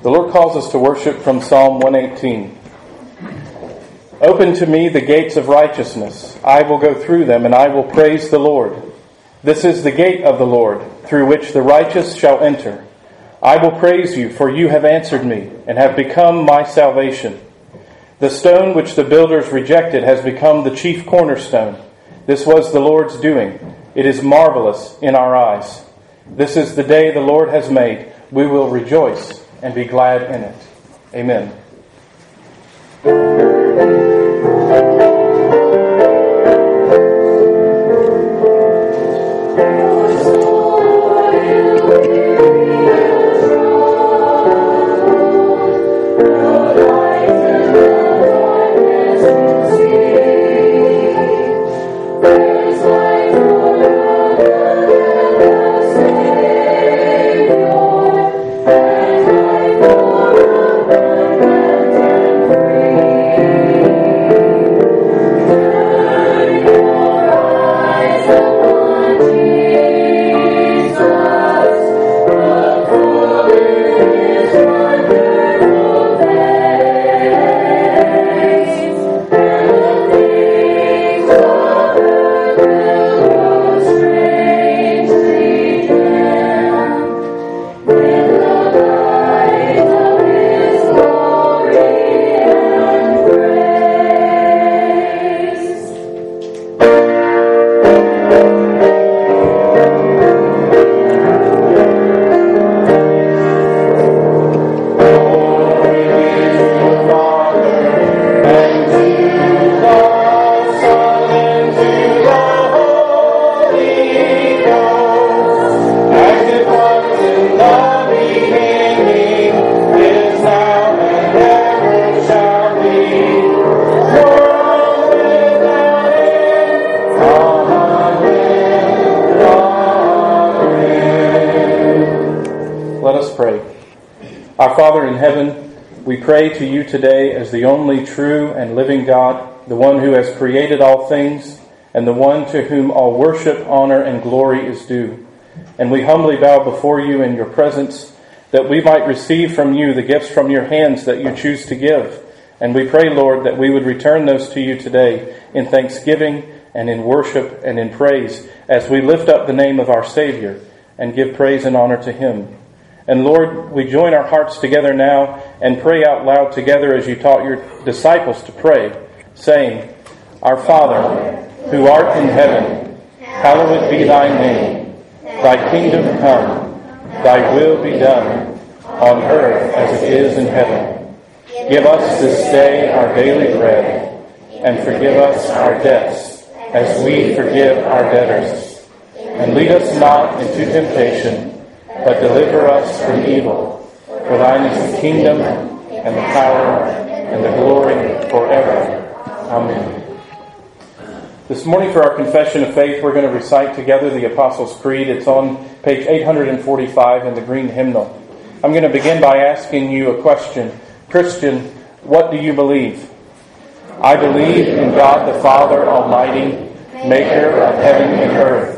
The Lord calls us to worship from Psalm 118. Open to me the gates of righteousness. I will go through them, and I will praise the Lord. This is the gate of the Lord, through which the righteous shall enter. I will praise you, for you have answered me, and have become my salvation. The stone which the builders rejected has become the chief cornerstone. This was the Lord's doing. It is marvelous in our eyes. This is the day the Lord has made. We will rejoice and be glad in it. Amen. Pray to you today as the only true and living God, the one who has created all things, and the one to whom all worship, honor, and glory is due. And we humbly bow before you in your presence that we might receive from you the gifts from your hands that you choose to give. And we pray, Lord, that we would return those to you today in thanksgiving and in worship and in praise as we lift up the name of our Savior and give praise and honor to him. And Lord, we join our hearts together now and pray out loud together as you taught your disciples to pray, saying, Our Father, who art in heaven, hallowed be thy name. Thy kingdom come, thy will be done, on earth as it is in heaven. Give us this day our daily bread, and forgive us our debts, as we forgive our debtors. And lead us not into temptation but deliver us from evil. For thine is the kingdom, and the power, and the glory forever. Amen. This morning, for our confession of faith, we're going to recite together the Apostles' Creed. It's on page 845 in the green hymnal. I'm going to begin by asking you a question Christian, what do you believe? I believe in God the Father Almighty, maker of heaven and earth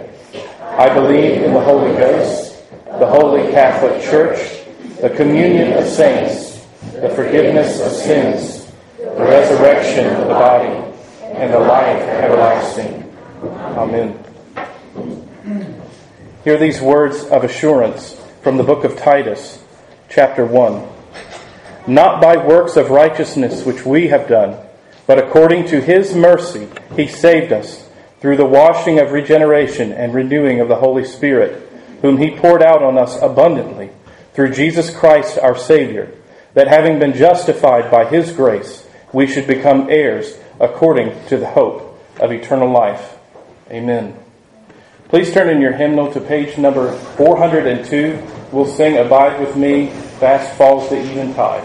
I believe in the Holy Ghost, the Holy Catholic Church, the communion of saints, the forgiveness of sins, the resurrection of the body, and the life everlasting. Amen. Hear these words of assurance from the book of Titus, chapter 1. Not by works of righteousness which we have done, but according to his mercy he saved us through the washing of regeneration and renewing of the Holy Spirit, whom He poured out on us abundantly through Jesus Christ our Savior, that having been justified by His grace, we should become heirs according to the hope of eternal life. Amen. Please turn in your hymnal to page number 402 we'll sing Abide with Me, Fast Falls the Eventide.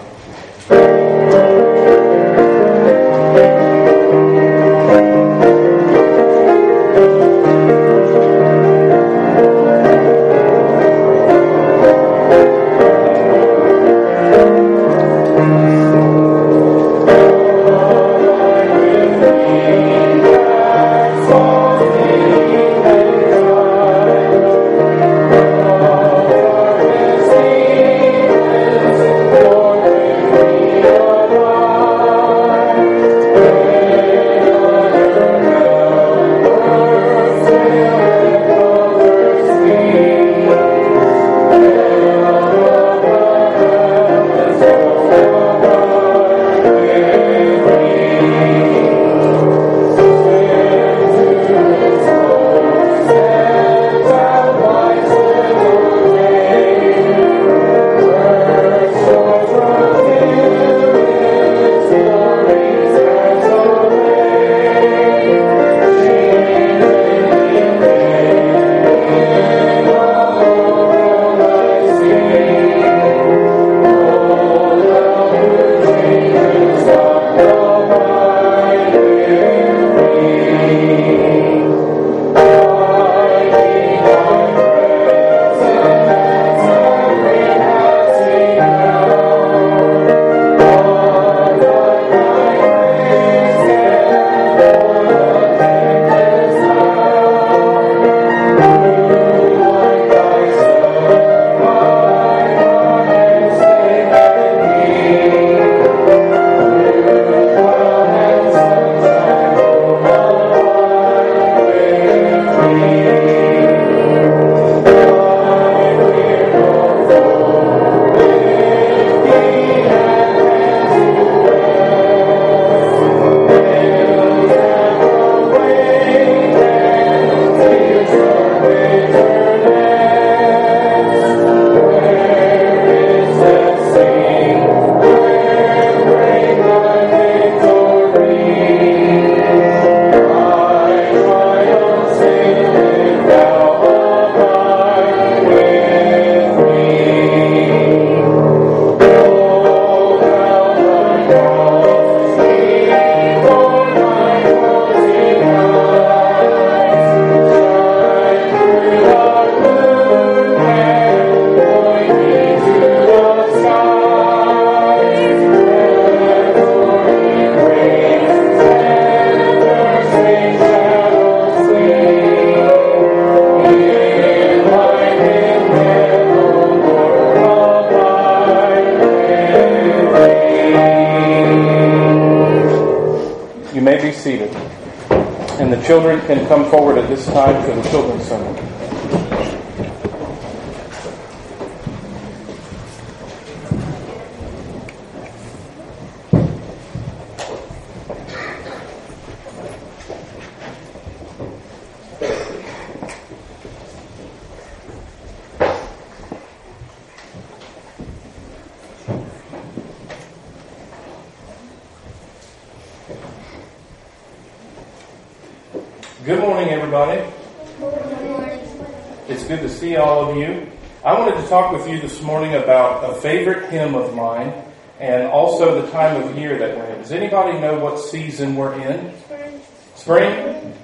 With you this morning about a favorite hymn of mine and also the time of year that we're in. Does anybody know what season we're in? Spring. Spring?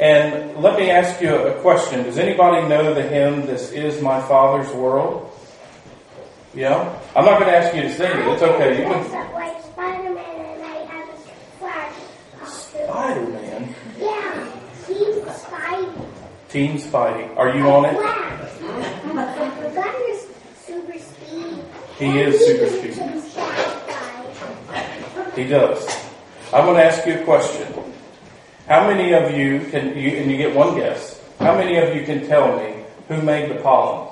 And let me ask you a question. Does anybody know the hymn, This Is My Father's World? Yeah? I'm not going to ask you to sing it. It's okay. You can. Spider-Man? Yeah. Team Spidey. Team Spidey. Are you on it? He is super speed. He does. I'm going to ask you a question. How many of you can you and you get one guess? How many of you can tell me who made the pollen?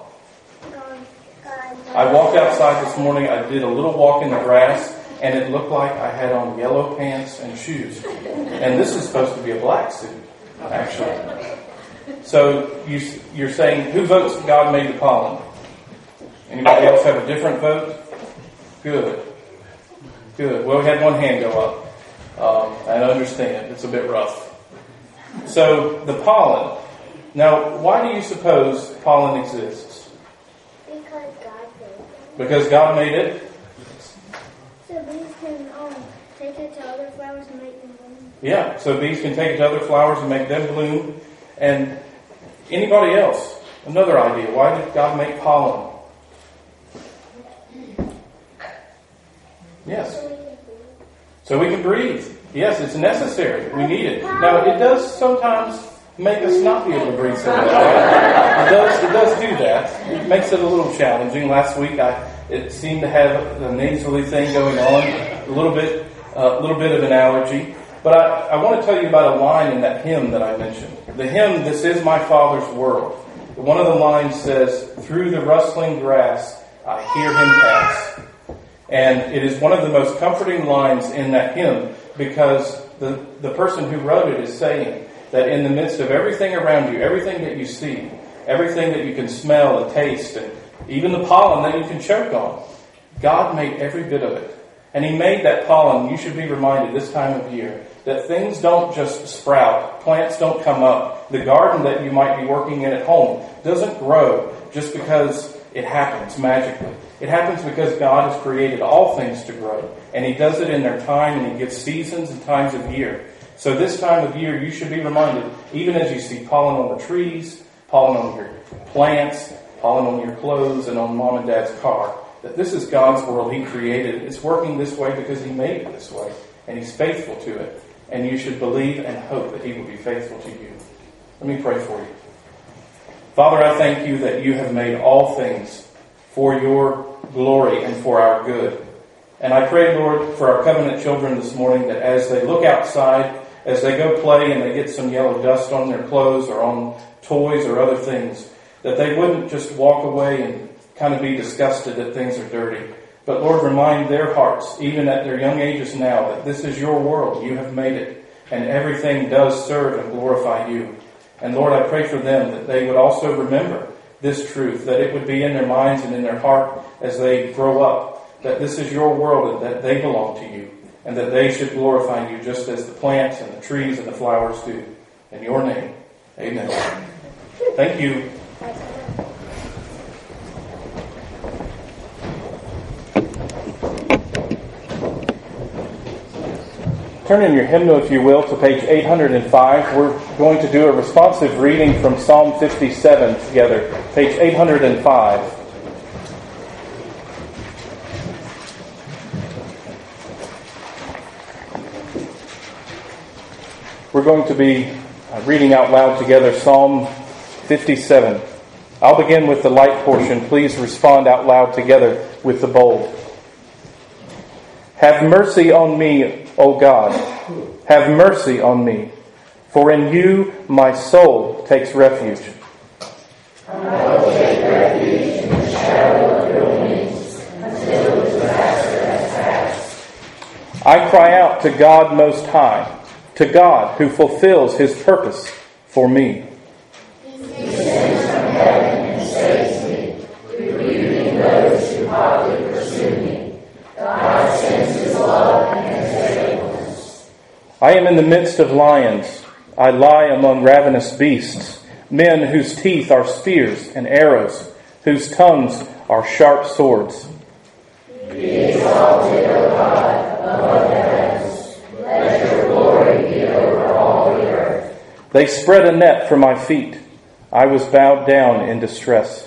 I walked outside this morning. I did a little walk in the grass, and it looked like I had on yellow pants and shoes. And this is supposed to be a black suit, actually. So you, you're saying who votes God made the pollen? Anybody else have a different vote? Good. Good. Well, we had one hand go up. Um, I understand. It's a bit rough. So, the pollen. Now, why do you suppose pollen exists? Because God made it. Because God made it. So bees can um, take it to other flowers and make them bloom. Yeah, so bees can take it to other flowers and make them bloom. And anybody else? Another idea. Why did God make pollen? Yes. So we can breathe. Yes, it's necessary. We need it. Now, it does sometimes make us not be able to breathe so much. It does. It does do that. It makes it a little challenging. Last week, I it seemed to have a nasally thing going on, a little bit, a little bit of an allergy. But I, I want to tell you about a line in that hymn that I mentioned. The hymn, "This is my Father's world." One of the lines says, "Through the rustling grass, I hear him pass." And it is one of the most comforting lines in that hymn because the, the person who wrote it is saying that in the midst of everything around you, everything that you see, everything that you can smell and taste, and even the pollen that you can choke on, God made every bit of it. And He made that pollen, you should be reminded this time of year, that things don't just sprout, plants don't come up. The garden that you might be working in at home doesn't grow just because it happens magically. It happens because God has created all things to grow, and He does it in their time, and He gives seasons and times of year. So this time of year, you should be reminded, even as you see pollen on the trees, pollen on your plants, pollen on your clothes, and on mom and dad's car, that this is God's world. He created. It's working this way because He made it this way, and He's faithful to it. And you should believe and hope that He will be faithful to you. Let me pray for you. Father, I thank you that you have made all things for your glory and for our good. And I pray, Lord, for our covenant children this morning that as they look outside, as they go play and they get some yellow dust on their clothes or on toys or other things, that they wouldn't just walk away and kind of be disgusted that things are dirty. But Lord, remind their hearts, even at their young ages now, that this is your world. You have made it. And everything does serve and glorify you. And Lord, I pray for them that they would also remember this truth, that it would be in their minds and in their heart as they grow up, that this is your world and that they belong to you, and that they should glorify you just as the plants and the trees and the flowers do. In your name, amen. Thank you. Turn in your hymnal, if you will, to page 805. We're going to do a responsive reading from Psalm 57 together, page 805. We're going to be uh, reading out loud together Psalm 57. I'll begin with the light portion. Please respond out loud together with the bold. Have mercy on me, O God. Have mercy on me, for in you my soul takes refuge. I cry out to God Most High, to God who fulfills his purpose for me. I am in the midst of lions. I lie among ravenous beasts, men whose teeth are spears and arrows, whose tongues are sharp swords. They spread a net for my feet. I was bowed down in distress.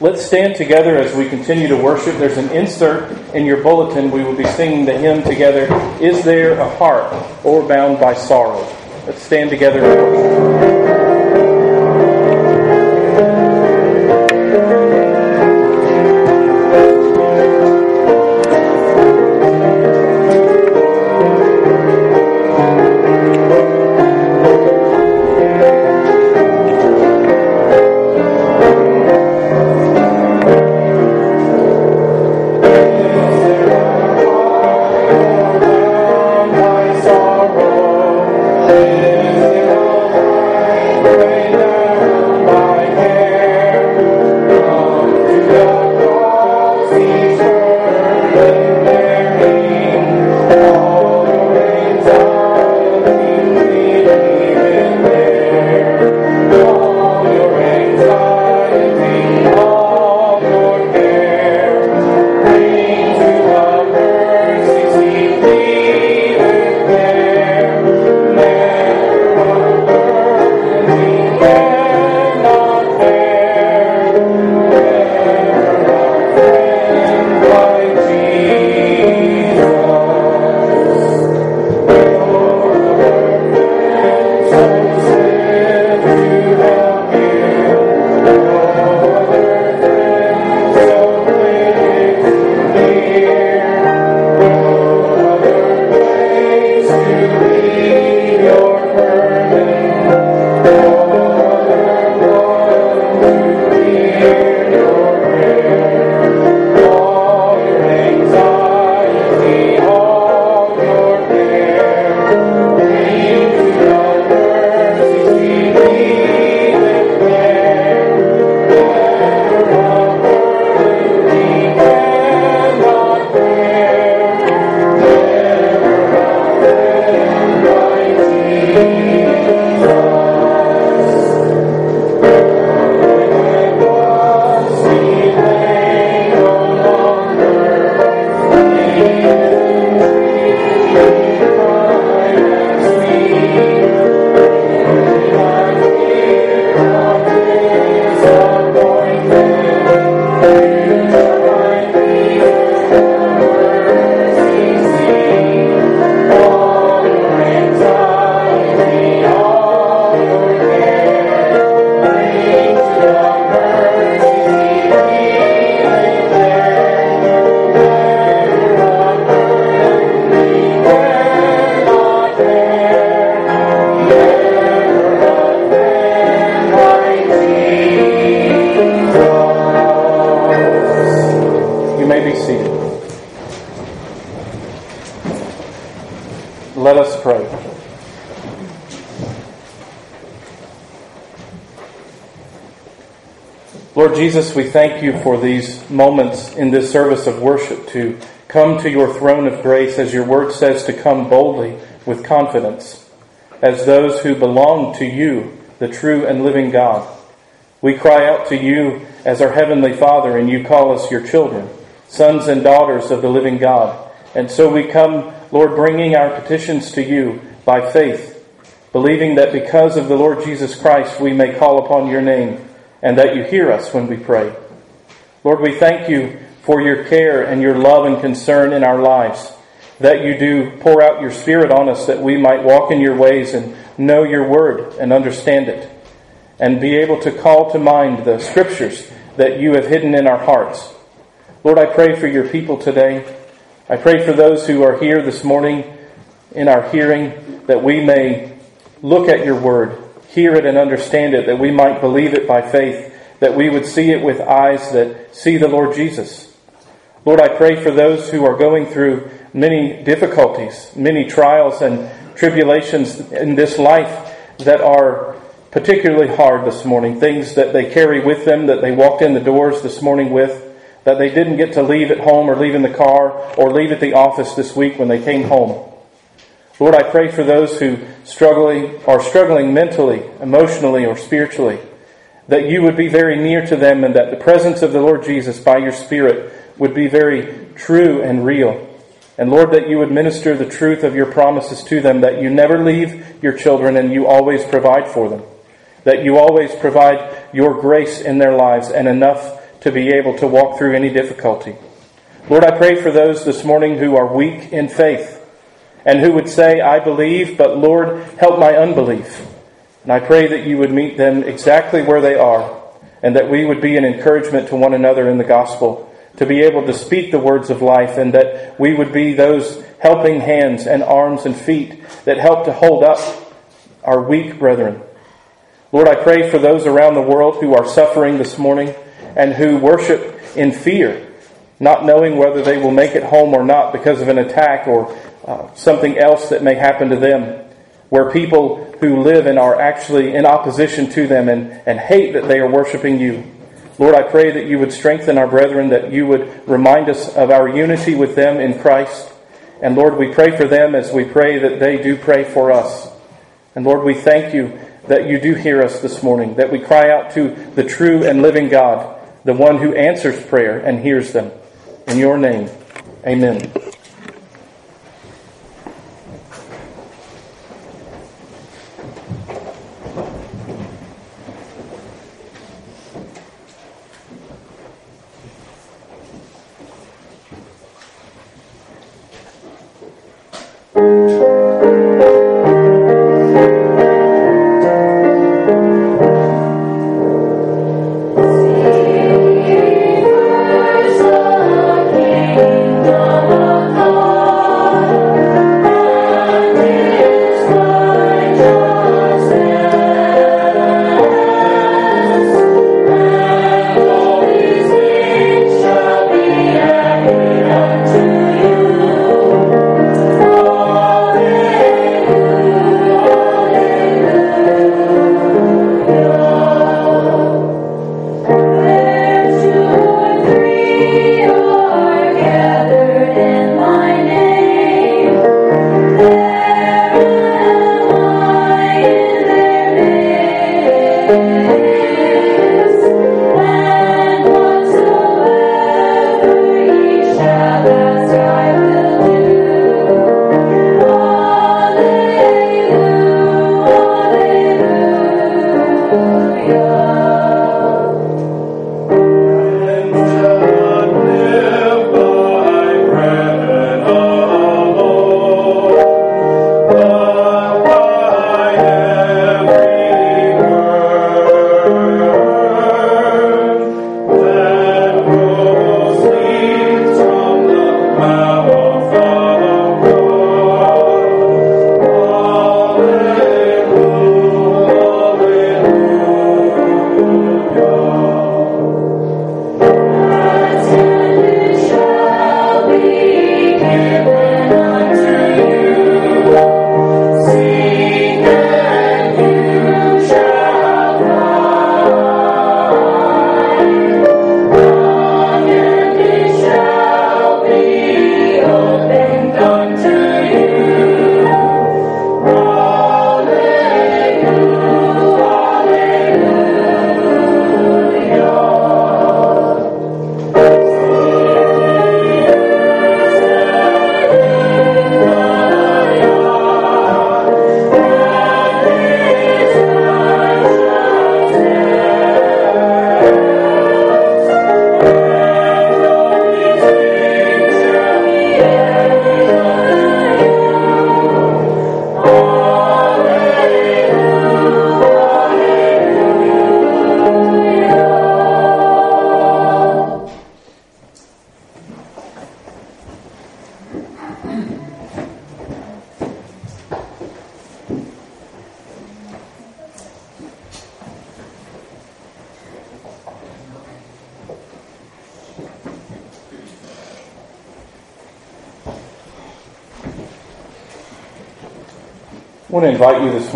Let's stand together as we continue to worship. There's an insert in your bulletin. We will be singing the hymn together. Is there a heart o'erbound by sorrow? Let's stand together Jesus, we thank you for these moments in this service of worship to come to your throne of grace as your word says to come boldly with confidence as those who belong to you, the true and living God. We cry out to you as our heavenly Father and you call us your children, sons and daughters of the living God. And so we come, Lord, bringing our petitions to you by faith, believing that because of the Lord Jesus Christ we may call upon your name and that you hear us when we pray. Lord, we thank you for your care and your love and concern in our lives, that you do pour out your Spirit on us that we might walk in your ways and know your word and understand it, and be able to call to mind the scriptures that you have hidden in our hearts. Lord, I pray for your people today. I pray for those who are here this morning in our hearing that we may look at your word hear it and understand it, that we might believe it by faith, that we would see it with eyes that see the Lord Jesus. Lord, I pray for those who are going through many difficulties, many trials and tribulations in this life that are particularly hard this morning, things that they carry with them, that they walked in the doors this morning with, that they didn't get to leave at home or leave in the car or leave at the office this week when they came home. Lord, I pray for those who struggling are struggling mentally, emotionally, or spiritually, that you would be very near to them and that the presence of the Lord Jesus by your Spirit would be very true and real. And Lord, that you would minister the truth of your promises to them, that you never leave your children and you always provide for them. That you always provide your grace in their lives and enough to be able to walk through any difficulty. Lord, I pray for those this morning who are weak in faith and who would say, I believe, but Lord, help my unbelief. And I pray that you would meet them exactly where they are, and that we would be an encouragement to one another in the gospel, to be able to speak the words of life, and that we would be those helping hands and arms and feet that help to hold up our weak brethren. Lord, I pray for those around the world who are suffering this morning and who worship in fear, not knowing whether they will make it home or not because of an attack or uh, something else that may happen to them, where people who live and are actually in opposition to them and, and hate that they are worshiping you. Lord, I pray that you would strengthen our brethren, that you would remind us of our unity with them in Christ. And Lord, we pray for them as we pray that they do pray for us. And Lord, we thank you that you do hear us this morning, that we cry out to the true and living God, the one who answers prayer and hears them. In your name, amen. Lord.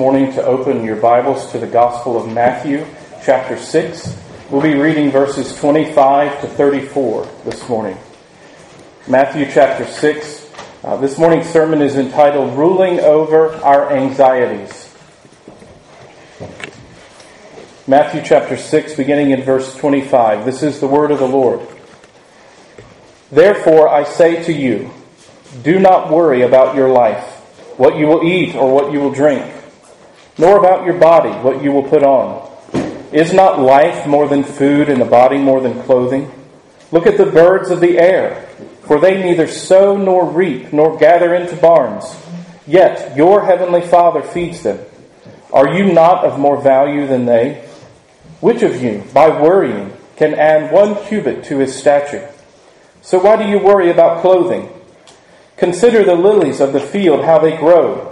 Morning to open your Bibles to the Gospel of Matthew, chapter 6. We'll be reading verses 25 to 34 this morning. Matthew chapter 6. Uh, this morning's sermon is entitled Ruling Over Our Anxieties. Matthew chapter 6, beginning in verse 25. This is the word of the Lord. Therefore, I say to you, do not worry about your life what you will eat or what you will drink, nor about your body, what you will put on. Is not life more than food and the body more than clothing? Look at the birds of the air, for they neither sow nor reap nor gather into barns, yet your heavenly Father feeds them. Are you not of more value than they? Which of you, by worrying, can add one cubit to his stature? So why do you worry about clothing? Consider the lilies of the field, how they grow.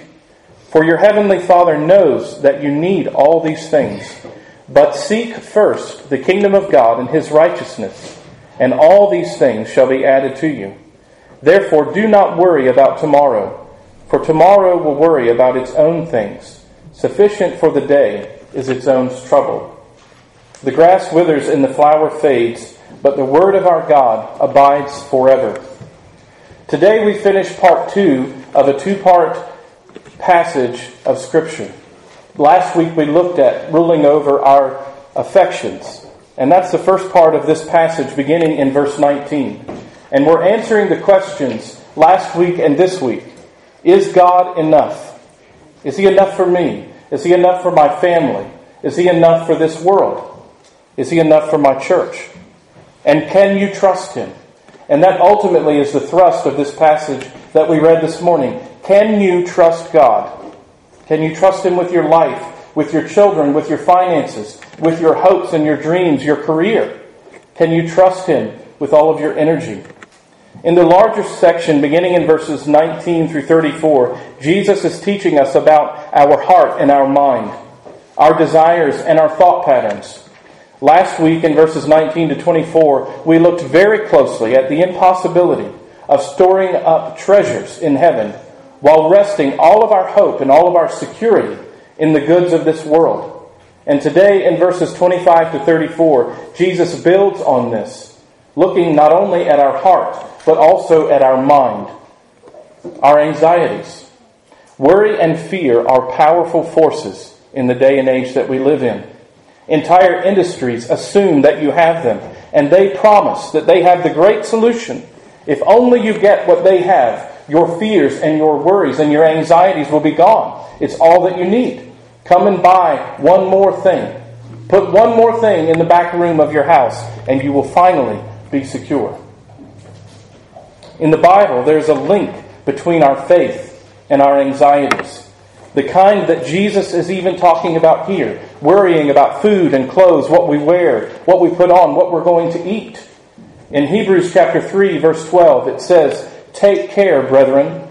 For your heavenly Father knows that you need all these things. But seek first the kingdom of God and his righteousness, and all these things shall be added to you. Therefore, do not worry about tomorrow, for tomorrow will worry about its own things. Sufficient for the day is its own trouble. The grass withers and the flower fades but the word of our God abides forever. Today we finish part two of a two part passage of Scripture. Last week we looked at ruling over our affections, and that's the first part of this passage beginning in verse 19. And we're answering the questions last week and this week Is God enough? Is He enough for me? Is He enough for my family? Is He enough for this world? Is He enough for my church? And can you trust him? And that ultimately is the thrust of this passage that we read this morning. Can you trust God? Can you trust him with your life, with your children, with your finances, with your hopes and your dreams, your career? Can you trust him with all of your energy? In the larger section, beginning in verses 19 through 34, Jesus is teaching us about our heart and our mind, our desires and our thought patterns. Last week in verses 19 to 24, we looked very closely at the impossibility of storing up treasures in heaven while resting all of our hope and all of our security in the goods of this world. And today in verses 25 to 34, Jesus builds on this, looking not only at our heart, but also at our mind, our anxieties. Worry and fear are powerful forces in the day and age that we live in. Entire industries assume that you have them, and they promise that they have the great solution. If only you get what they have, your fears and your worries and your anxieties will be gone. It's all that you need. Come and buy one more thing. Put one more thing in the back room of your house, and you will finally be secure. In the Bible, there's a link between our faith and our anxieties. The kind that Jesus is even talking about here, worrying about food and clothes, what we wear, what we put on, what we're going to eat. In Hebrews chapter 3 verse 12 it says, "Take care, brethren,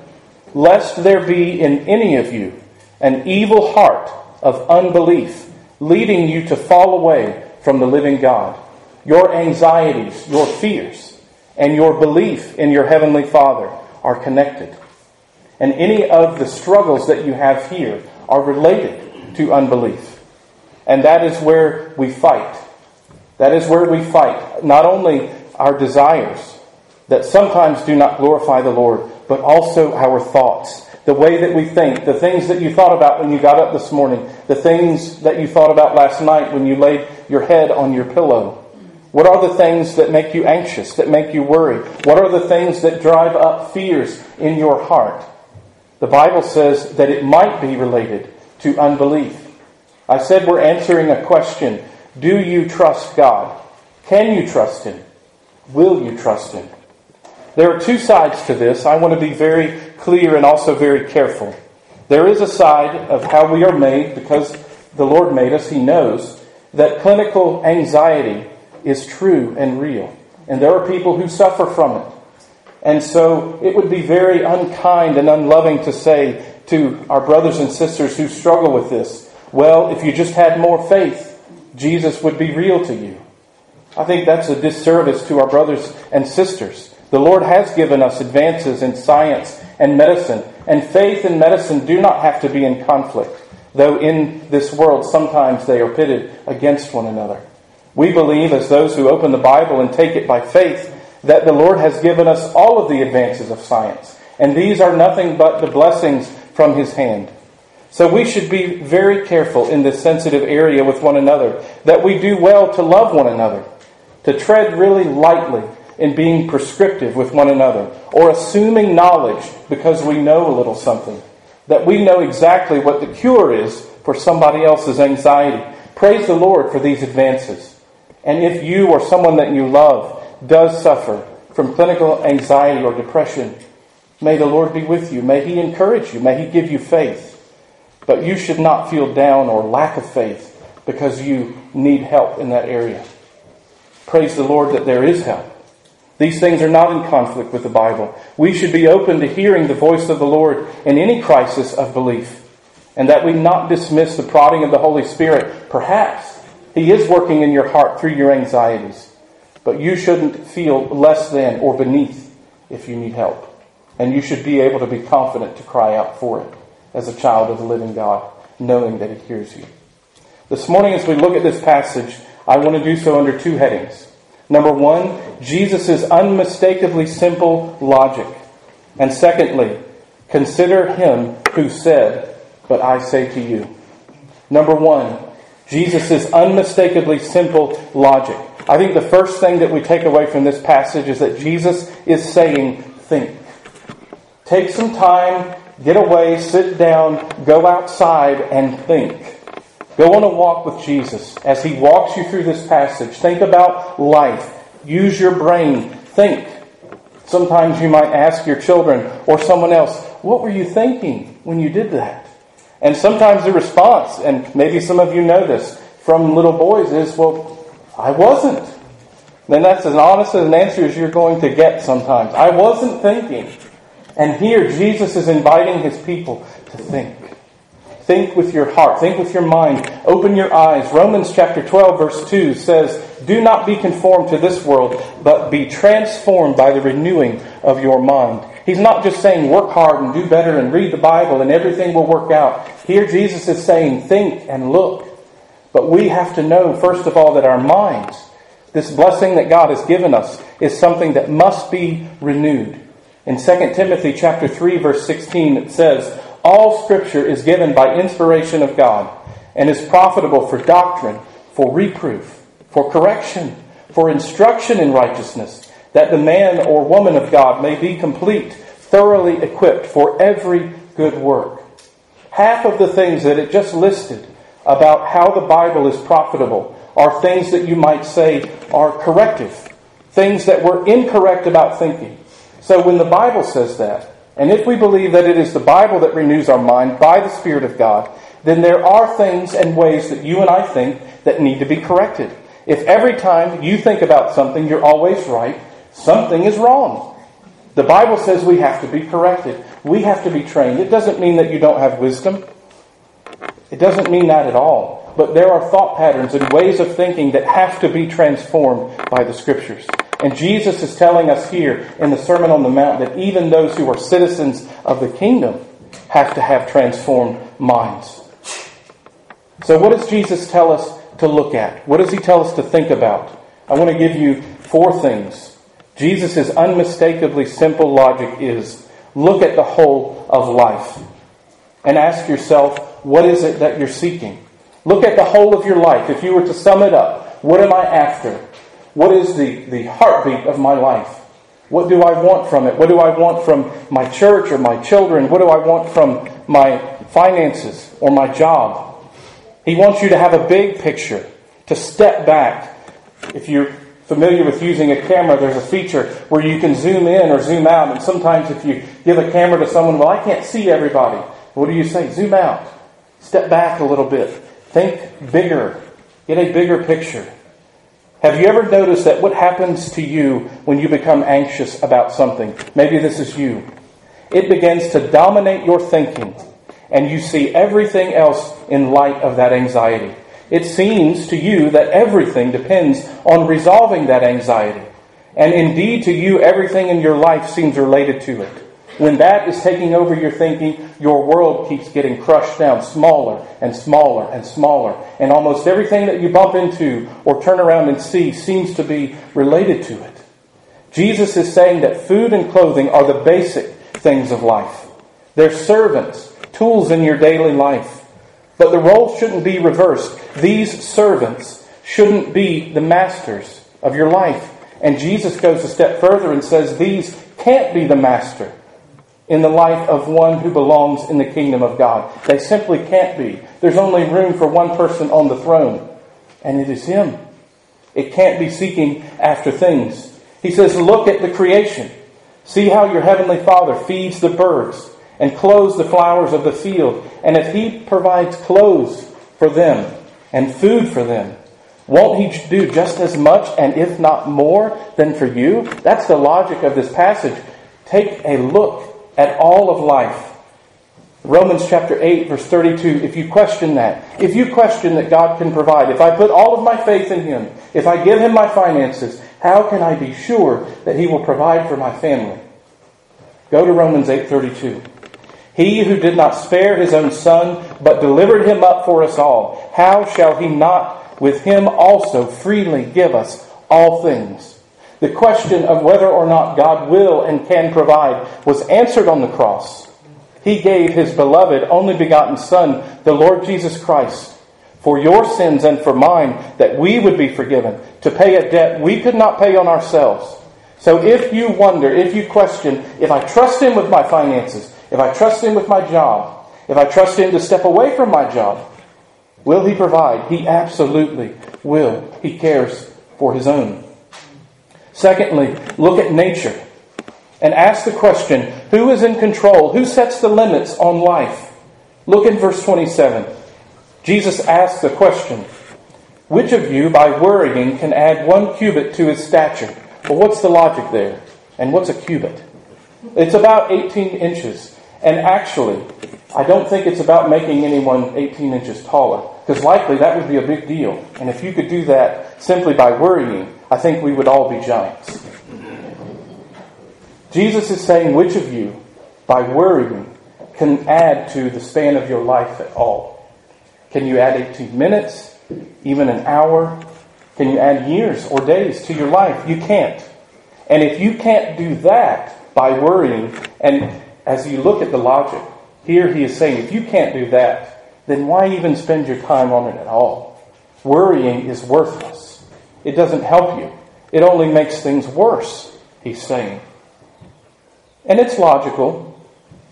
lest there be in any of you an evil heart of unbelief, leading you to fall away from the living God. Your anxieties, your fears, and your belief in your heavenly Father are connected." And any of the struggles that you have here are related to unbelief. And that is where we fight. That is where we fight. Not only our desires that sometimes do not glorify the Lord, but also our thoughts. The way that we think, the things that you thought about when you got up this morning, the things that you thought about last night when you laid your head on your pillow. What are the things that make you anxious, that make you worry? What are the things that drive up fears in your heart? The Bible says that it might be related to unbelief. I said we're answering a question Do you trust God? Can you trust Him? Will you trust Him? There are two sides to this. I want to be very clear and also very careful. There is a side of how we are made because the Lord made us, He knows, that clinical anxiety is true and real. And there are people who suffer from it. And so it would be very unkind and unloving to say to our brothers and sisters who struggle with this, well, if you just had more faith, Jesus would be real to you. I think that's a disservice to our brothers and sisters. The Lord has given us advances in science and medicine, and faith and medicine do not have to be in conflict, though in this world sometimes they are pitted against one another. We believe, as those who open the Bible and take it by faith, that the Lord has given us all of the advances of science, and these are nothing but the blessings from His hand. So we should be very careful in this sensitive area with one another, that we do well to love one another, to tread really lightly in being prescriptive with one another, or assuming knowledge because we know a little something, that we know exactly what the cure is for somebody else's anxiety. Praise the Lord for these advances. And if you or someone that you love does suffer from clinical anxiety or depression, may the Lord be with you. May He encourage you. May He give you faith. But you should not feel down or lack of faith because you need help in that area. Praise the Lord that there is help. These things are not in conflict with the Bible. We should be open to hearing the voice of the Lord in any crisis of belief, and that we not dismiss the prodding of the Holy Spirit. Perhaps He is working in your heart through your anxieties, but you shouldn't feel less than or beneath if you need help. And you should be able to be confident to cry out for it as a child of the living God, knowing that He hears you. This morning, as we look at this passage, I want to do so under two headings. Number one, Jesus' unmistakably simple logic. And secondly, consider Him who said, But I say to you. Number one, Jesus' unmistakably simple logic. I think the first thing that we take away from this passage is that Jesus is saying, Think. Take some time Get away, sit down, go outside, and think. Go on a walk with Jesus as he walks you through this passage. Think about life. Use your brain. Think. Sometimes you might ask your children or someone else, What were you thinking when you did that? And sometimes the response, and maybe some of you know this from little boys, is, Well, I wasn't. Then that's as honest an answer as you're going to get sometimes. I wasn't thinking. And here, Jesus is inviting his people to think. Think with your heart. Think with your mind. Open your eyes. Romans chapter 12, verse 2 says, Do not be conformed to this world, but be transformed by the renewing of your mind. He's not just saying work hard and do better and read the Bible and everything will work out. Here, Jesus is saying think and look. But we have to know, first of all, that our minds, this blessing that God has given us, is something that must be renewed. In 2 Timothy chapter 3 verse 16 it says, "All scripture is given by inspiration of God and is profitable for doctrine, for reproof, for correction, for instruction in righteousness, that the man or woman of God may be complete, thoroughly equipped for every good work." Half of the things that it just listed about how the Bible is profitable are things that you might say are corrective, things that were incorrect about thinking. So when the Bible says that, and if we believe that it is the Bible that renews our mind by the Spirit of God, then there are things and ways that you and I think that need to be corrected. If every time you think about something you're always right, something is wrong. The Bible says we have to be corrected. We have to be trained. It doesn't mean that you don't have wisdom. It doesn't mean that at all. But there are thought patterns and ways of thinking that have to be transformed by the Scriptures. And Jesus is telling us here in the Sermon on the Mount that even those who are citizens of the kingdom have to have transformed minds. So, what does Jesus tell us to look at? What does he tell us to think about? I want to give you four things. Jesus' unmistakably simple logic is look at the whole of life and ask yourself, what is it that you're seeking? Look at the whole of your life. If you were to sum it up, what am I after? What is the, the heartbeat of my life? What do I want from it? What do I want from my church or my children? What do I want from my finances or my job? He wants you to have a big picture, to step back. If you're familiar with using a camera, there's a feature where you can zoom in or zoom out. And sometimes if you give a camera to someone, well, I can't see everybody. What do you say? Zoom out. Step back a little bit. Think bigger. Get a bigger picture. Have you ever noticed that what happens to you when you become anxious about something? Maybe this is you. It begins to dominate your thinking, and you see everything else in light of that anxiety. It seems to you that everything depends on resolving that anxiety. And indeed, to you, everything in your life seems related to it. When that is taking over your thinking, your world keeps getting crushed down smaller and smaller and smaller. And almost everything that you bump into or turn around and see seems to be related to it. Jesus is saying that food and clothing are the basic things of life. They're servants, tools in your daily life. But the role shouldn't be reversed. These servants shouldn't be the masters of your life. And Jesus goes a step further and says these can't be the master in the life of one who belongs in the kingdom of God. They simply can't be. There's only room for one person on the throne, and it is Him. It can't be seeking after things. He says, Look at the creation. See how your heavenly Father feeds the birds and clothes the flowers of the field. And if He provides clothes for them and food for them, won't He do just as much and if not more than for you? That's the logic of this passage. Take a look at all of life. Romans chapter 8, verse 32, if you question that, if you question that God can provide, if I put all of my faith in Him, if I give Him my finances, how can I be sure that He will provide for my family? Go to Romans 8:32. He who did not spare his own son, but delivered him up for us all, how shall he not with him also freely give us all things? The question of whether or not God will and can provide was answered on the cross. He gave his beloved, only begotten Son, the Lord Jesus Christ, for your sins and for mine, that we would be forgiven, to pay a debt we could not pay on ourselves. So if you wonder, if you question, if I trust him with my finances, if I trust him with my job, if I trust him to step away from my job, will he provide? He absolutely will. He cares for his own. Secondly, look at nature and ask the question who is in control? Who sets the limits on life? Look in verse 27. Jesus asks the question Which of you, by worrying, can add one cubit to his stature? Well, what's the logic there? And what's a cubit? It's about 18 inches. And actually, I don't think it's about making anyone 18 inches taller, because likely that would be a big deal. And if you could do that simply by worrying, I think we would all be giants. Jesus is saying, which of you, by worrying, can add to the span of your life at all? Can you add 18 minutes, even an hour? Can you add years or days to your life? You can't. And if you can't do that by worrying, and as you look at the logic, here he is saying, if you can't do that, then why even spend your time on it at all? Worrying is worthless. It doesn't help you. It only makes things worse, he's saying. And it's logical,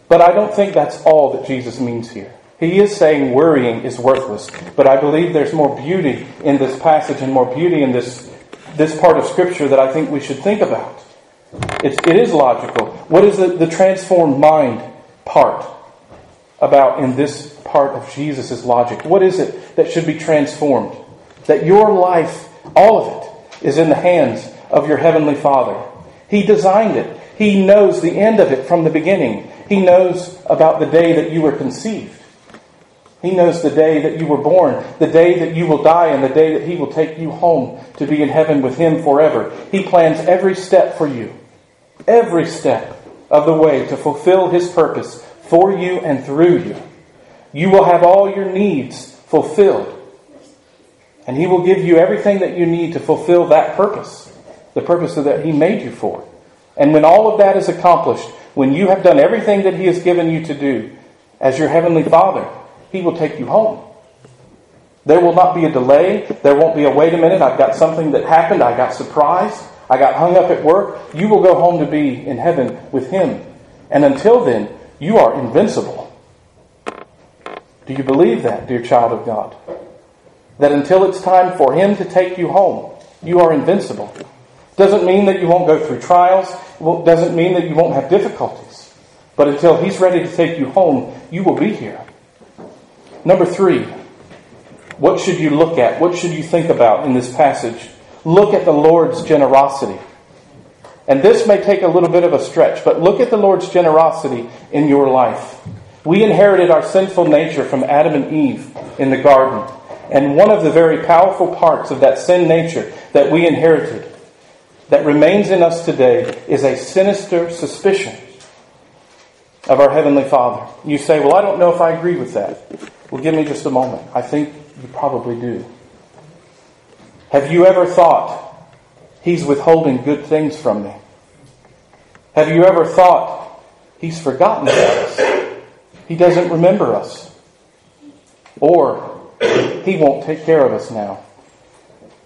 but I don't think that's all that Jesus means here. He is saying worrying is worthless, but I believe there's more beauty in this passage and more beauty in this, this part of Scripture that I think we should think about. It's, it is logical. What is the, the transformed mind part about in this part of Jesus' logic? What is it that should be transformed? That your life all of it is in the hands of your Heavenly Father. He designed it. He knows the end of it from the beginning. He knows about the day that you were conceived. He knows the day that you were born, the day that you will die, and the day that He will take you home to be in heaven with Him forever. He plans every step for you, every step of the way to fulfill His purpose for you and through you. You will have all your needs fulfilled and He will give you everything that you need to fulfill that purpose, the purpose that He made you for. And when all of that is accomplished, when you have done everything that He has given you to do as your Heavenly Father, He will take you home. There will not be a delay. There won't be a wait a minute. I've got something that happened. I got surprised. I got hung up at work. You will go home to be in heaven with Him. And until then, you are invincible. Do you believe that, dear child of God? That until it's time for Him to take you home, you are invincible. Doesn't mean that you won't go through trials, doesn't mean that you won't have difficulties. But until He's ready to take you home, you will be here. Number three, what should you look at? What should you think about in this passage? Look at the Lord's generosity. And this may take a little bit of a stretch, but look at the Lord's generosity in your life. We inherited our sinful nature from Adam and Eve in the garden. And one of the very powerful parts of that sin nature that we inherited, that remains in us today, is a sinister suspicion of our Heavenly Father. You say, Well, I don't know if I agree with that. Well, give me just a moment. I think you probably do. Have you ever thought He's withholding good things from me? Have you ever thought He's forgotten about us? He doesn't remember us. Or He won't take care of us now.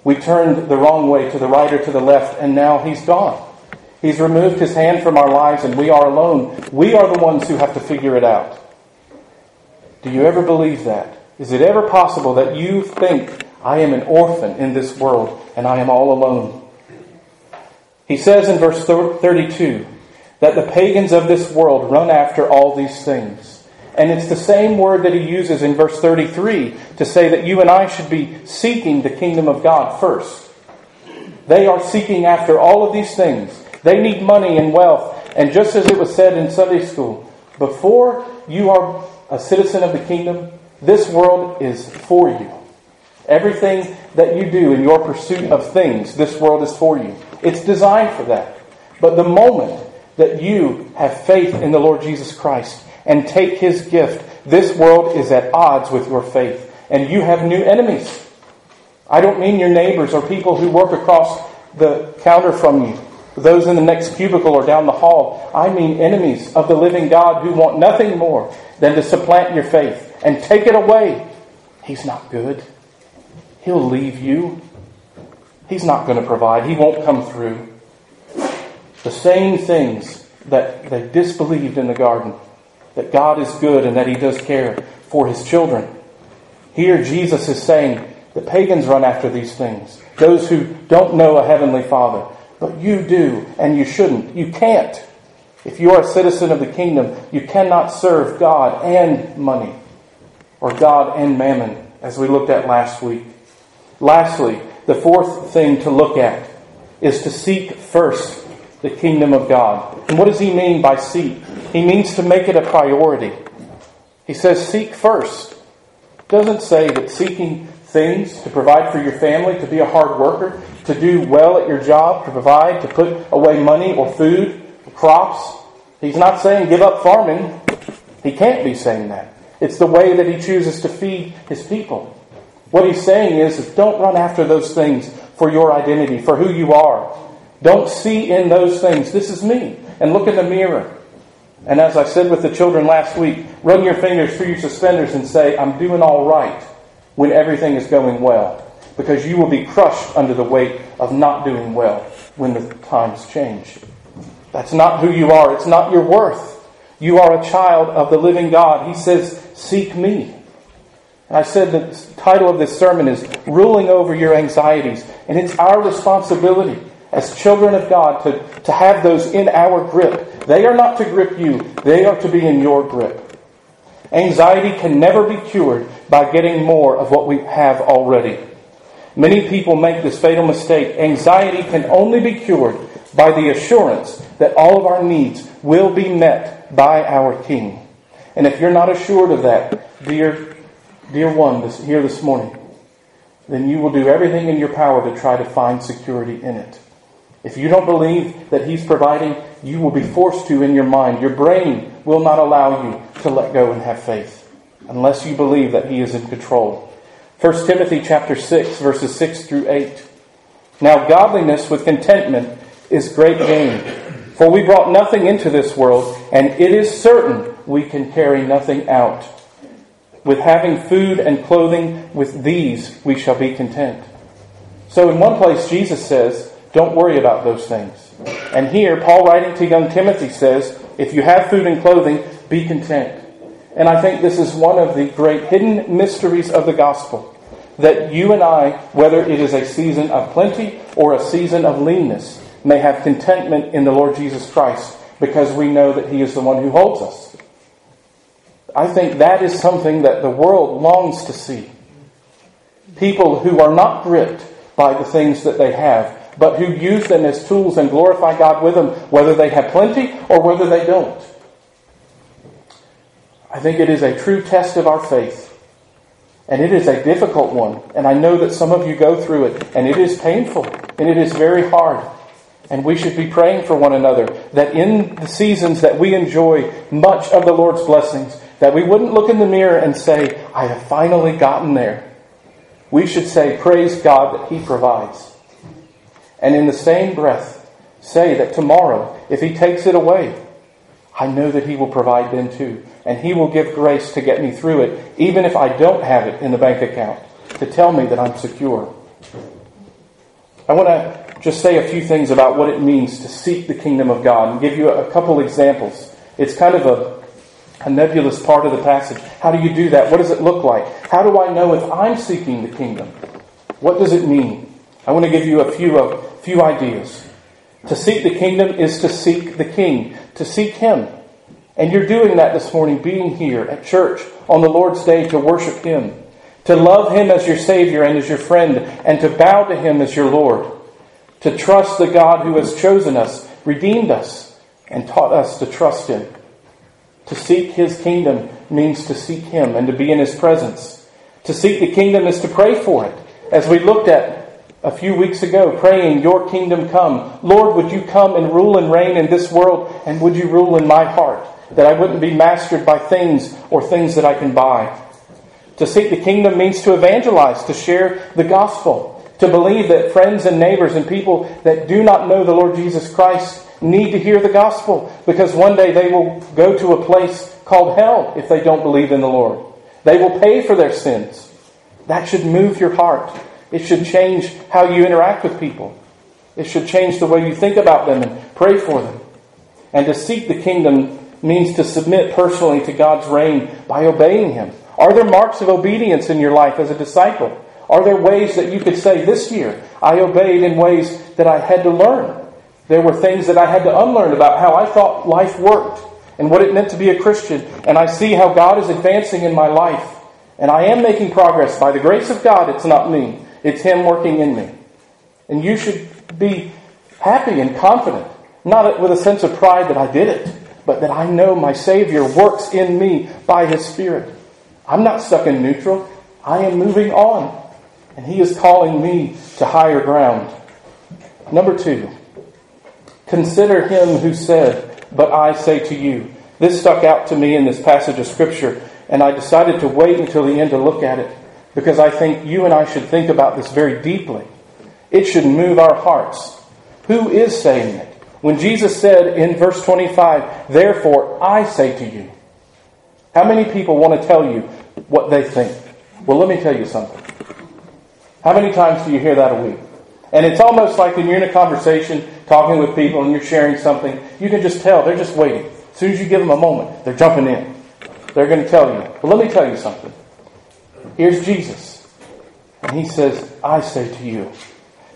We turned the wrong way to the right or to the left, and now He's gone. He's removed His hand from our lives, and we are alone. We are the ones who have to figure it out. Do you ever believe that? Is it ever possible that you think, I am an orphan in this world and I am all alone? He says in verse 32 that the pagans of this world run after all these things. And it's the same word that he uses in verse 33 to say that you and I should be seeking the kingdom of God first. They are seeking after all of these things. They need money and wealth. And just as it was said in Sunday school, before you are a citizen of the kingdom, this world is for you. Everything that you do in your pursuit of things, this world is for you. It's designed for that. But the moment that you have faith in the Lord Jesus Christ and take his gift, this world is at odds with your faith. And you have new enemies. I don't mean your neighbors or people who work across the counter from you those in the next cubicle or down the hall. I mean enemies of the living God who want nothing more than to supplant your faith and take it away. He's not good. He'll leave you. He's not going to provide. He won't come through. The same things that they disbelieved in the garden that God is good and that He does care for His children. Here, Jesus is saying the pagans run after these things. Those who don't know a heavenly Father. But you do, and you shouldn't. You can't. If you are a citizen of the kingdom, you cannot serve God and money, or God and mammon, as we looked at last week. Lastly, the fourth thing to look at is to seek first the kingdom of God. And what does he mean by seek? He means to make it a priority. He says, seek first. Doesn't say that seeking things to provide for your family, to be a hard worker, to do well at your job, to provide, to put away money or food, or crops. He's not saying give up farming. He can't be saying that. It's the way that he chooses to feed his people. What he's saying is, is don't run after those things for your identity, for who you are. Don't see in those things, this is me. And look in the mirror. And as I said with the children last week, run your fingers through your suspenders and say, I'm doing all right when everything is going well because you will be crushed under the weight of not doing well when the times change. That's not who you are. It's not your worth. You are a child of the living God. He says, Seek me. And I said the title of this sermon is Ruling Over Your Anxieties. And it's our responsibility as children of God to, to have those in our grip. They are not to grip you, they are to be in your grip. Anxiety can never be cured by getting more of what we have already. Many people make this fatal mistake. Anxiety can only be cured by the assurance that all of our needs will be met by our King. And if you're not assured of that, dear, dear one this, here this morning, then you will do everything in your power to try to find security in it. If you don't believe that He's providing, you will be forced to in your mind. Your brain will not allow you to let go and have faith unless you believe that He is in control. 1 Timothy chapter 6 verses 6 through 8. Now godliness with contentment is great gain. For we brought nothing into this world, and it is certain we can carry nothing out. With having food and clothing, with these we shall be content. So in one place Jesus says, don't worry about those things. And here, Paul writing to young Timothy says, if you have food and clothing, be content. And I think this is one of the great hidden mysteries of the gospel that you and I, whether it is a season of plenty or a season of leanness, may have contentment in the Lord Jesus Christ because we know that He is the one who holds us. I think that is something that the world longs to see. People who are not gripped by the things that they have, but who use them as tools and glorify God with them, whether they have plenty or whether they don't. I think it is a true test of our faith. And it is a difficult one. And I know that some of you go through it. And it is painful. And it is very hard. And we should be praying for one another that in the seasons that we enjoy much of the Lord's blessings, that we wouldn't look in the mirror and say, I have finally gotten there. We should say, Praise God that He provides. And in the same breath, say that tomorrow, if He takes it away, I know that He will provide then too. And He will give grace to get me through it, even if I don't have it in the bank account, to tell me that I'm secure. I want to just say a few things about what it means to seek the kingdom of God and give you a couple examples. It's kind of a, a nebulous part of the passage. How do you do that? What does it look like? How do I know if I'm seeking the kingdom? What does it mean? I want to give you a few, a few ideas. To seek the kingdom is to seek the king, to seek him. And you're doing that this morning, being here at church on the Lord's Day to worship him, to love him as your Savior and as your friend, and to bow to him as your Lord, to trust the God who has chosen us, redeemed us, and taught us to trust him. To seek his kingdom means to seek him and to be in his presence. To seek the kingdom is to pray for it. As we looked at a few weeks ago praying, Your kingdom come. Lord, would you come and rule and reign in this world, and would you rule in my heart? That I wouldn't be mastered by things or things that I can buy. To seek the kingdom means to evangelize, to share the gospel, to believe that friends and neighbors and people that do not know the Lord Jesus Christ need to hear the gospel because one day they will go to a place called hell if they don't believe in the Lord. They will pay for their sins. That should move your heart. It should change how you interact with people. It should change the way you think about them and pray for them. And to seek the kingdom means to submit personally to God's reign by obeying Him. Are there marks of obedience in your life as a disciple? Are there ways that you could say, This year I obeyed in ways that I had to learn? There were things that I had to unlearn about how I thought life worked and what it meant to be a Christian. And I see how God is advancing in my life. And I am making progress by the grace of God. It's not me. It's Him working in me. And you should be happy and confident, not with a sense of pride that I did it, but that I know my Savior works in me by His Spirit. I'm not stuck in neutral. I am moving on. And He is calling me to higher ground. Number two, consider Him who said, But I say to you. This stuck out to me in this passage of Scripture, and I decided to wait until the end to look at it because I think you and I should think about this very deeply. It should move our hearts. Who is saying it? When Jesus said in verse 25, Therefore I say to you, how many people want to tell you what they think? Well, let me tell you something. How many times do you hear that a week? And it's almost like when you're in a conversation, talking with people, and you're sharing something, you can just tell they're just waiting. As soon as you give them a moment, they're jumping in. They're going to tell you. Well, let me tell you something. Here's Jesus. And he says, I say to you.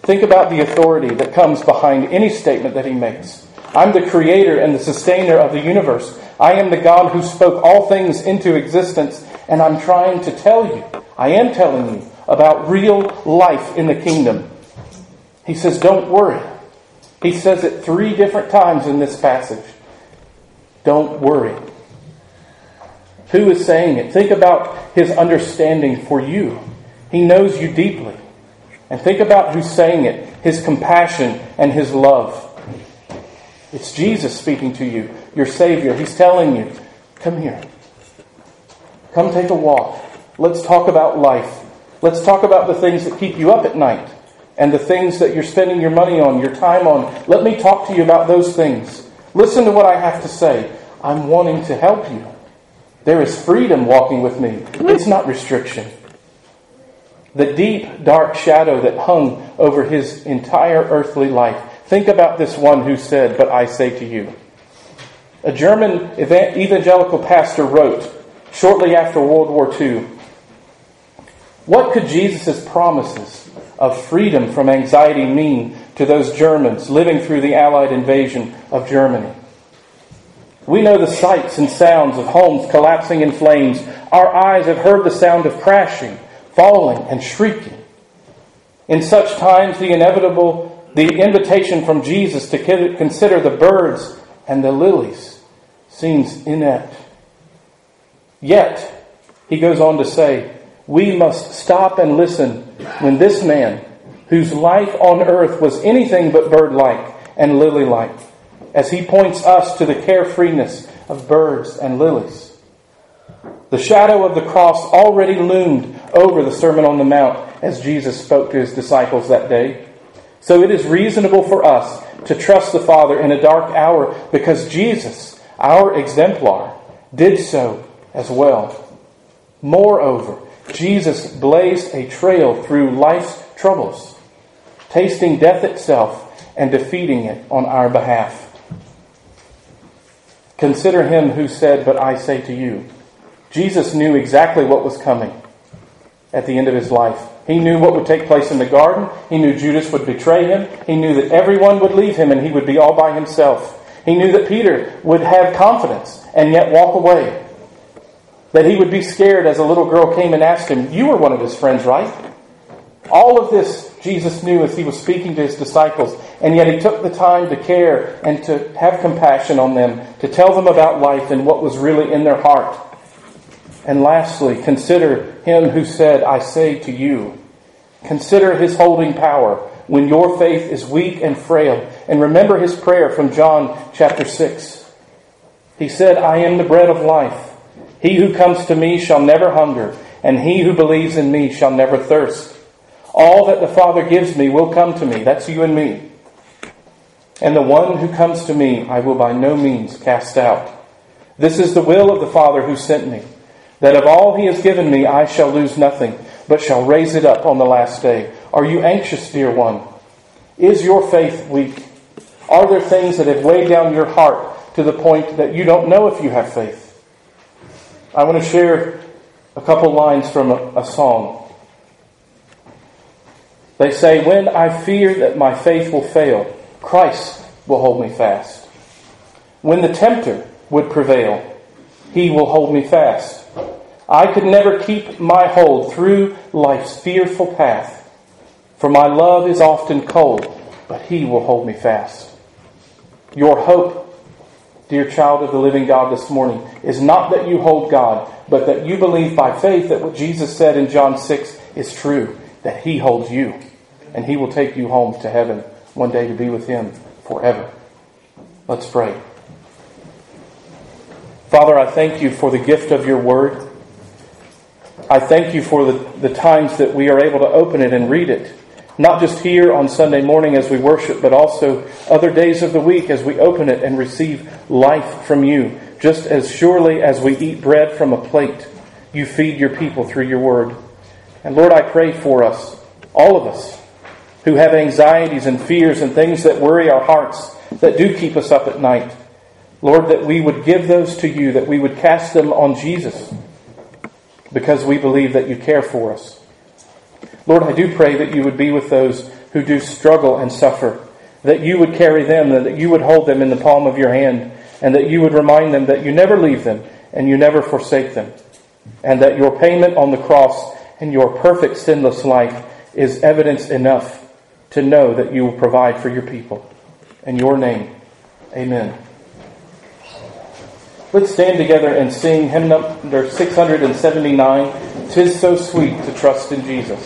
Think about the authority that comes behind any statement that he makes. I'm the creator and the sustainer of the universe. I am the God who spoke all things into existence, and I'm trying to tell you, I am telling you about real life in the kingdom. He says, Don't worry. He says it three different times in this passage. Don't worry. Who is saying it? Think about his understanding for you. He knows you deeply. And think about who's saying it his compassion and his love. It's Jesus speaking to you, your Savior. He's telling you, come here. Come take a walk. Let's talk about life. Let's talk about the things that keep you up at night and the things that you're spending your money on, your time on. Let me talk to you about those things. Listen to what I have to say. I'm wanting to help you. There is freedom walking with me. It's not restriction. The deep, dark shadow that hung over his entire earthly life. Think about this one who said, But I say to you. A German evangelical pastor wrote shortly after World War II What could Jesus' promises of freedom from anxiety mean to those Germans living through the Allied invasion of Germany? We know the sights and sounds of homes collapsing in flames. Our eyes have heard the sound of crashing, falling, and shrieking. In such times, the inevitable, the invitation from Jesus to consider the birds and the lilies seems inept. Yet, he goes on to say, we must stop and listen when this man, whose life on earth was anything but bird like and lily like, as he points us to the carefreeness of birds and lilies. The shadow of the cross already loomed over the Sermon on the Mount as Jesus spoke to his disciples that day. So it is reasonable for us to trust the Father in a dark hour because Jesus, our exemplar, did so as well. Moreover, Jesus blazed a trail through life's troubles, tasting death itself and defeating it on our behalf. Consider him who said, But I say to you. Jesus knew exactly what was coming at the end of his life. He knew what would take place in the garden. He knew Judas would betray him. He knew that everyone would leave him and he would be all by himself. He knew that Peter would have confidence and yet walk away. That he would be scared as a little girl came and asked him, You were one of his friends, right? All of this Jesus knew as he was speaking to his disciples, and yet he took the time to care and to have compassion on them, to tell them about life and what was really in their heart. And lastly, consider him who said, I say to you. Consider his holding power when your faith is weak and frail. And remember his prayer from John chapter 6. He said, I am the bread of life. He who comes to me shall never hunger, and he who believes in me shall never thirst. All that the Father gives me will come to me. That's you and me. And the one who comes to me I will by no means cast out. This is the will of the Father who sent me, that of all he has given me I shall lose nothing, but shall raise it up on the last day. Are you anxious, dear one? Is your faith weak? Are there things that have weighed down your heart to the point that you don't know if you have faith? I want to share a couple lines from a, a song. They say, When I fear that my faith will fail, Christ will hold me fast. When the tempter would prevail, he will hold me fast. I could never keep my hold through life's fearful path, for my love is often cold, but he will hold me fast. Your hope, dear child of the living God, this morning is not that you hold God, but that you believe by faith that what Jesus said in John 6 is true, that he holds you and He will take you home to heaven one day to be with Him forever. Let's pray. Father, I thank you for the gift of your word. I thank you for the, the times that we are able to open it and read it. Not just here on Sunday morning as we worship, but also other days of the week as we open it and receive life from you. Just as surely as we eat bread from a plate, you feed your people through your word. And Lord, I pray for us, all of us, who have anxieties and fears and things that worry our hearts, that do keep us up at night. Lord, that we would give those to you, that we would cast them on Jesus, because we believe that you care for us. Lord, I do pray that you would be with those who do struggle and suffer, that you would carry them, that you would hold them in the palm of your hand, and that you would remind them that you never leave them and you never forsake them, and that your payment on the cross and your perfect sinless life is evidence enough to know that you will provide for your people. In your name, amen. Let's stand together and sing hymn number 679, Tis So Sweet to Trust in Jesus.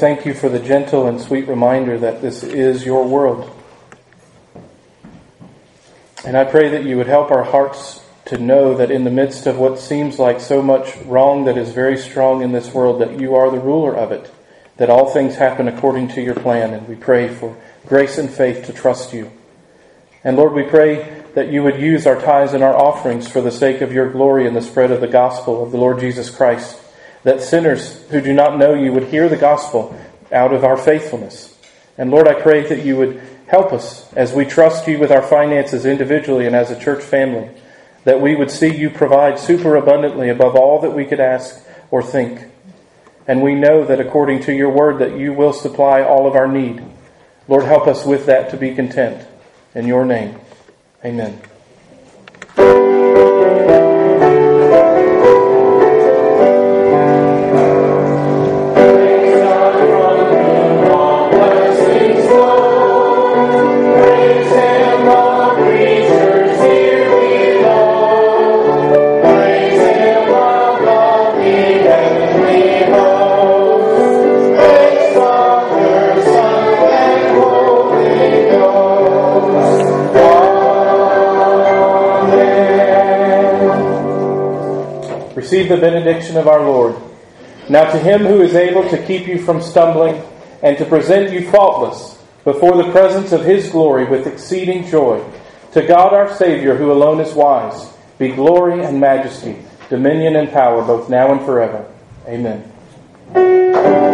Thank you for the gentle and sweet reminder that this is your world. And I pray that you would help our hearts to know that in the midst of what seems like so much wrong that is very strong in this world, that you are the ruler of it, that all things happen according to your plan. And we pray for grace and faith to trust you. And Lord, we pray that you would use our tithes and our offerings for the sake of your glory and the spread of the gospel of the Lord Jesus Christ. That sinners who do not know you would hear the gospel out of our faithfulness. And Lord, I pray that you would help us as we trust you with our finances individually and as a church family, that we would see you provide superabundantly above all that we could ask or think. And we know that according to your word that you will supply all of our need. Lord, help us with that to be content. In your name, amen. The benediction of our Lord. Now to him who is able to keep you from stumbling and to present you faultless before the presence of his glory with exceeding joy, to God our Savior, who alone is wise, be glory and majesty, dominion and power, both now and forever. Amen.